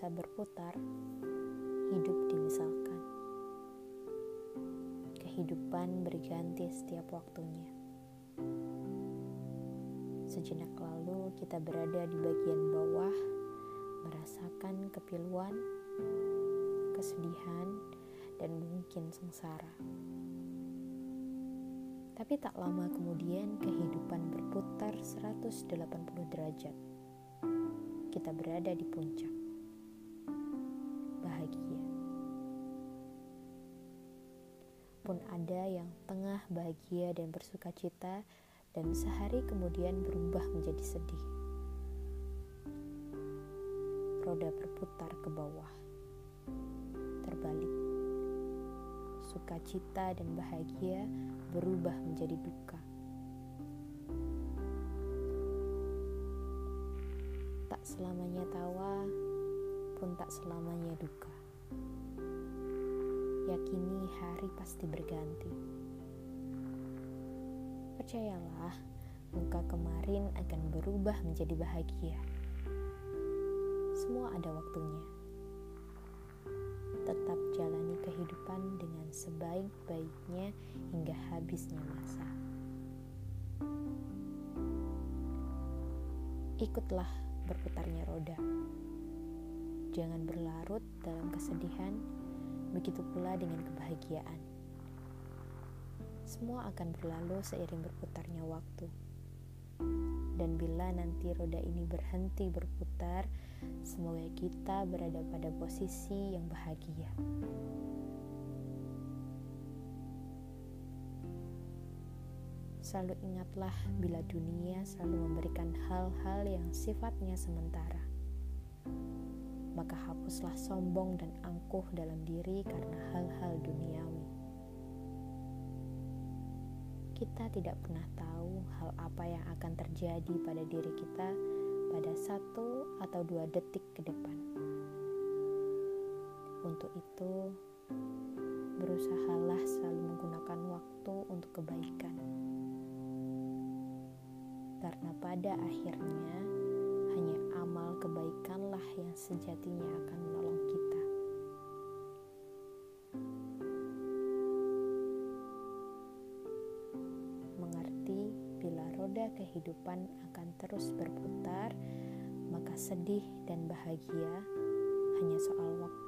biasa berputar, hidup dimisalkan. Kehidupan berganti setiap waktunya. Sejenak lalu kita berada di bagian bawah, merasakan kepiluan, kesedihan, dan mungkin sengsara. Tapi tak lama kemudian kehidupan berputar 180 derajat. Kita berada di puncak. Bahagia. Pun ada yang tengah bahagia dan bersuka cita dan sehari kemudian berubah menjadi sedih. Roda berputar ke bawah. Terbalik sukacita dan bahagia berubah menjadi duka. Tak selamanya tawa, pun tak selamanya duka. Yakini hari pasti berganti. Percayalah, muka kemarin akan berubah menjadi bahagia. Semua ada waktunya tetap jalani kehidupan dengan sebaik-baiknya hingga habisnya masa. Ikutlah berputarnya roda. Jangan berlarut dalam kesedihan, begitu pula dengan kebahagiaan. Semua akan berlalu seiring berputarnya waktu. Dan bila nanti roda ini berhenti berputar, semoga kita berada pada posisi yang bahagia. Selalu ingatlah bila dunia selalu memberikan hal-hal yang sifatnya sementara. Maka hapuslah sombong dan angkuh dalam diri karena hal-hal duniawi kita tidak pernah tahu hal apa yang akan terjadi pada diri kita pada satu atau dua detik ke depan. Untuk itu, berusahalah selalu menggunakan waktu untuk kebaikan, karena pada akhirnya kebaikanlah yang sejatinya akan menolong kita. roda kehidupan akan terus berputar, maka sedih dan bahagia hanya soal waktu